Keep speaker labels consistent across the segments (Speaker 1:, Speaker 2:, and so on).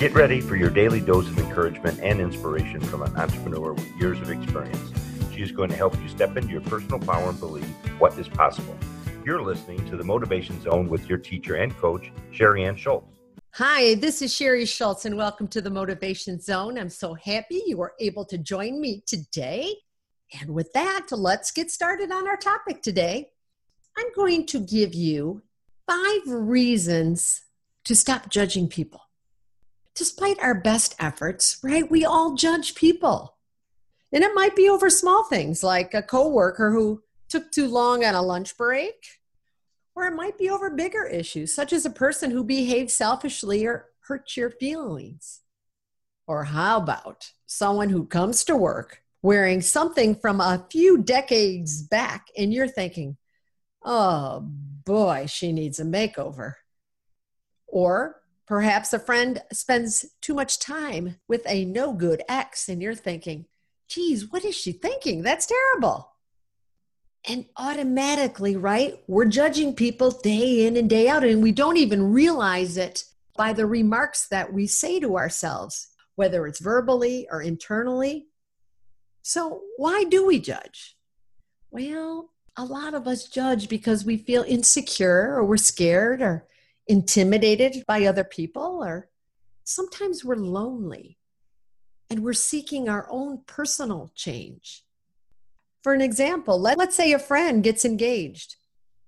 Speaker 1: Get ready for your daily dose of encouragement and inspiration from an entrepreneur with years of experience. She is going to help you step into your personal power and believe what is possible. You're listening to the Motivation Zone with your teacher and coach, Sherry Ann Schultz.
Speaker 2: Hi, this is Sherry Schultz, and welcome to the Motivation Zone. I'm so happy you were able to join me today. And with that, let's get started on our topic today. I'm going to give you five reasons to stop judging people. Despite our best efforts, right, we all judge people. And it might be over small things like a coworker who took too long on a lunch break or it might be over bigger issues, such as a person who behaves selfishly or hurts your feelings. Or how about someone who comes to work wearing something from a few decades back, and you're thinking, oh boy, she needs a makeover. Or perhaps a friend spends too much time with a no good ex, and you're thinking, geez, what is she thinking? That's terrible. And automatically, right, we're judging people day in and day out, and we don't even realize it by the remarks that we say to ourselves, whether it's verbally or internally. So, why do we judge? Well, a lot of us judge because we feel insecure or we're scared or intimidated by other people, or sometimes we're lonely and we're seeking our own personal change. For an example, let, let's say a friend gets engaged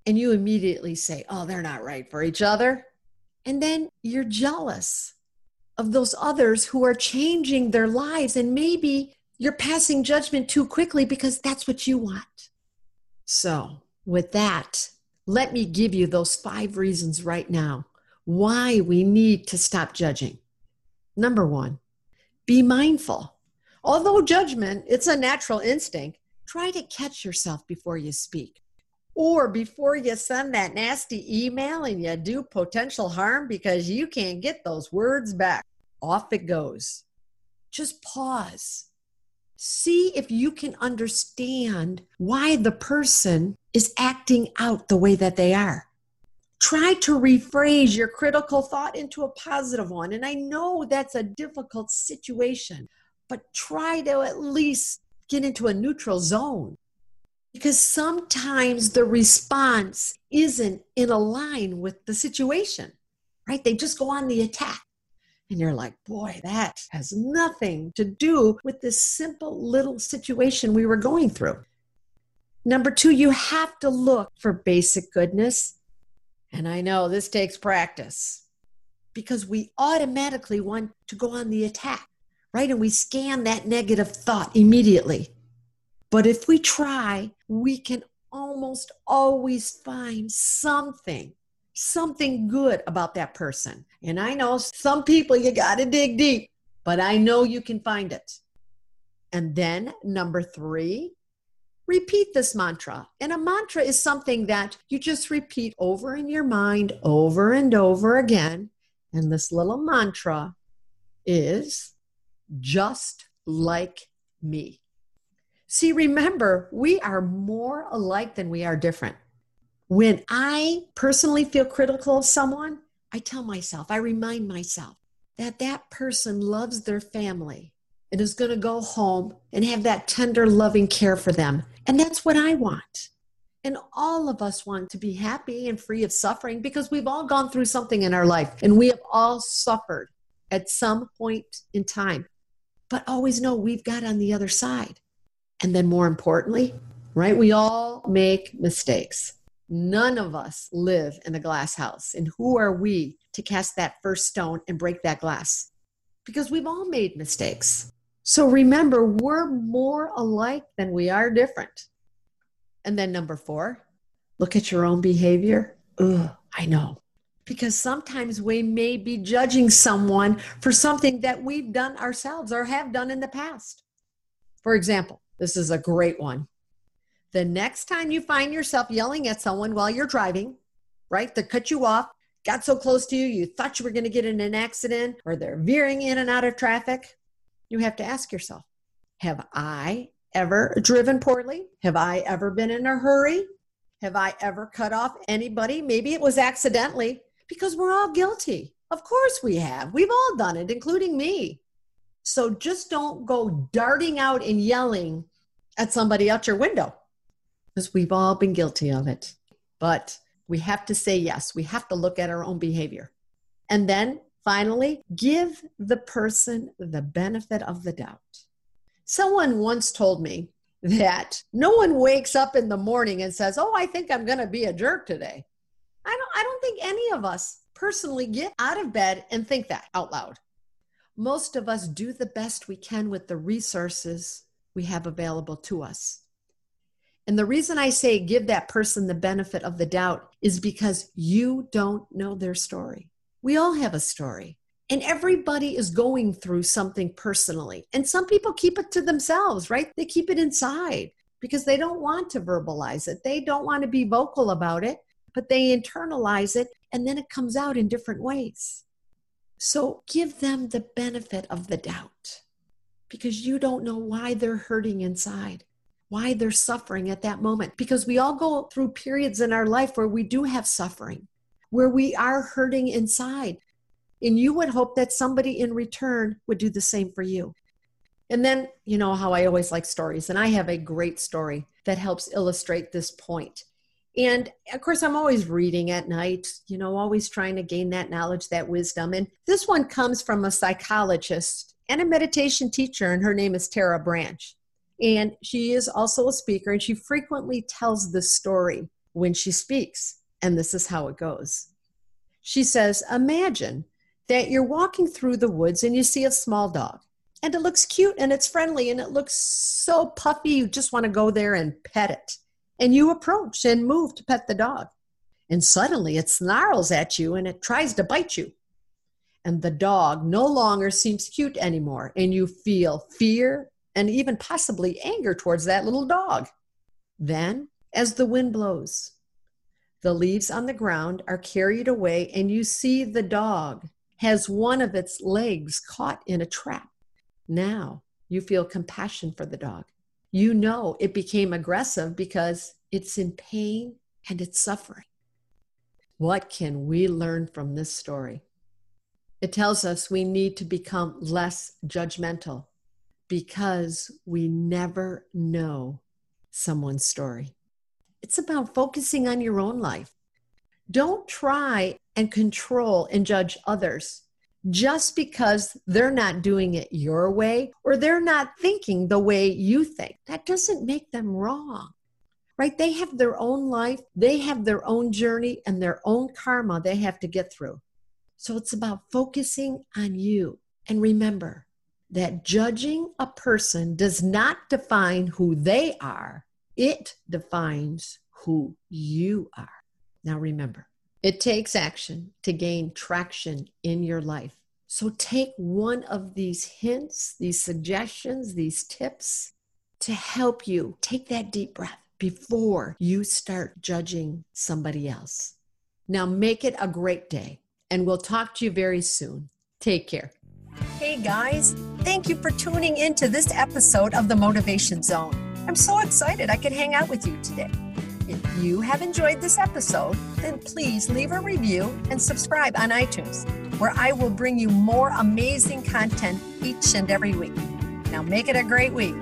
Speaker 2: and you immediately say, Oh, they're not right for each other. And then you're jealous of those others who are changing their lives. And maybe you're passing judgment too quickly because that's what you want. So, with that, let me give you those five reasons right now why we need to stop judging. Number one, be mindful. Although judgment, it's a natural instinct, try to catch yourself before you speak. Or before you send that nasty email and you do potential harm because you can't get those words back. Off it goes. Just pause. See if you can understand why the person is acting out the way that they are. Try to rephrase your critical thought into a positive one. And I know that's a difficult situation, but try to at least get into a neutral zone because sometimes the response isn't in a line with the situation, right? They just go on the attack. And you're like, boy, that has nothing to do with this simple little situation we were going through. Number two, you have to look for basic goodness. And I know this takes practice because we automatically want to go on the attack right? And we scan that negative thought immediately. But if we try, we can almost always find something, something good about that person. And I know some people you got to dig deep, but I know you can find it. And then number three, repeat this mantra. And a mantra is something that you just repeat over in your mind over and over again. And this little mantra is just like me. See, remember, we are more alike than we are different. When I personally feel critical of someone, I tell myself, I remind myself that that person loves their family and is going to go home and have that tender, loving care for them. And that's what I want. And all of us want to be happy and free of suffering because we've all gone through something in our life and we have all suffered at some point in time but always know we've got on the other side. And then, more importantly, right, we all make mistakes. None of us live in a glass house. And who are we to cast that first stone and break that glass? Because we've all made mistakes. So remember, we're more alike than we are different. And then, number four, look at your own behavior. Ugh, I know because sometimes we may be judging someone for something that we've done ourselves or have done in the past. For example, this is a great one. The next time you find yourself yelling at someone while you're driving, right, they cut you off, got so close to you, you thought you were going to get in an accident, or they're veering in and out of traffic, you have to ask yourself Have I ever driven poorly? Have I ever been in a hurry? Have I ever cut off anybody? Maybe it was accidentally, because we're all guilty. Of course we have. We've all done it, including me. So just don't go darting out and yelling at somebody out your window because we've all been guilty of it. But we have to say yes. We have to look at our own behavior. And then finally, give the person the benefit of the doubt. Someone once told me that no one wakes up in the morning and says, "Oh, I think I'm going to be a jerk today." I don't I don't think any of us personally get out of bed and think that out loud. Most of us do the best we can with the resources we have available to us. And the reason I say give that person the benefit of the doubt is because you don't know their story. We all have a story. And everybody is going through something personally. And some people keep it to themselves, right? They keep it inside because they don't want to verbalize it. They don't want to be vocal about it, but they internalize it and then it comes out in different ways. So give them the benefit of the doubt because you don't know why they're hurting inside, why they're suffering at that moment. Because we all go through periods in our life where we do have suffering, where we are hurting inside. And you would hope that somebody in return would do the same for you. And then, you know how I always like stories, and I have a great story that helps illustrate this point. And of course, I'm always reading at night, you know, always trying to gain that knowledge, that wisdom. And this one comes from a psychologist and a meditation teacher, and her name is Tara Brach. And she is also a speaker, and she frequently tells this story when she speaks. And this is how it goes. She says, Imagine that you're walking through the woods and you see a small dog, and it looks cute and it's friendly and it looks so puffy, you just want to go there and pet it. And you approach and move to pet the dog. And suddenly it snarls at you and it tries to bite you and the dog no longer seems cute anymore, and you feel fear and even possibly anger towards that little dog. Then, as the wind blows, the leaves on the ground are carried away, and you see the dog has one of its legs caught in a trap. Now you feel compassion for the dog. You know it became aggressive because it's in pain and it's suffering. What can we learn from this story? It tells us we need to become less judgmental because we never know someone's story. It's about focusing on your own life. Don't try and control and judge others just because they're not doing it your way or they're not thinking the way you think. That doesn't make them wrong, right? They have their own life, they have their own journey and their own karma they have to get through. So it's about focusing on you. And remember that judging a person does not define who they are, it defines who you are. Now remember, it takes action to gain traction in your life. So take one of these hints, these suggestions, these tips to help you take that deep breath before you start judging somebody else. Now make it a great day and we'll talk to you very soon. Take care. Hey guys, thank you for tuning in to this episode of the Motivation Zone. I'm so excited I could hang out with you today. If you have enjoyed this episode, then please leave a review and subscribe on iTunes, where I will bring you more amazing content each and every week. Now, make it a great week.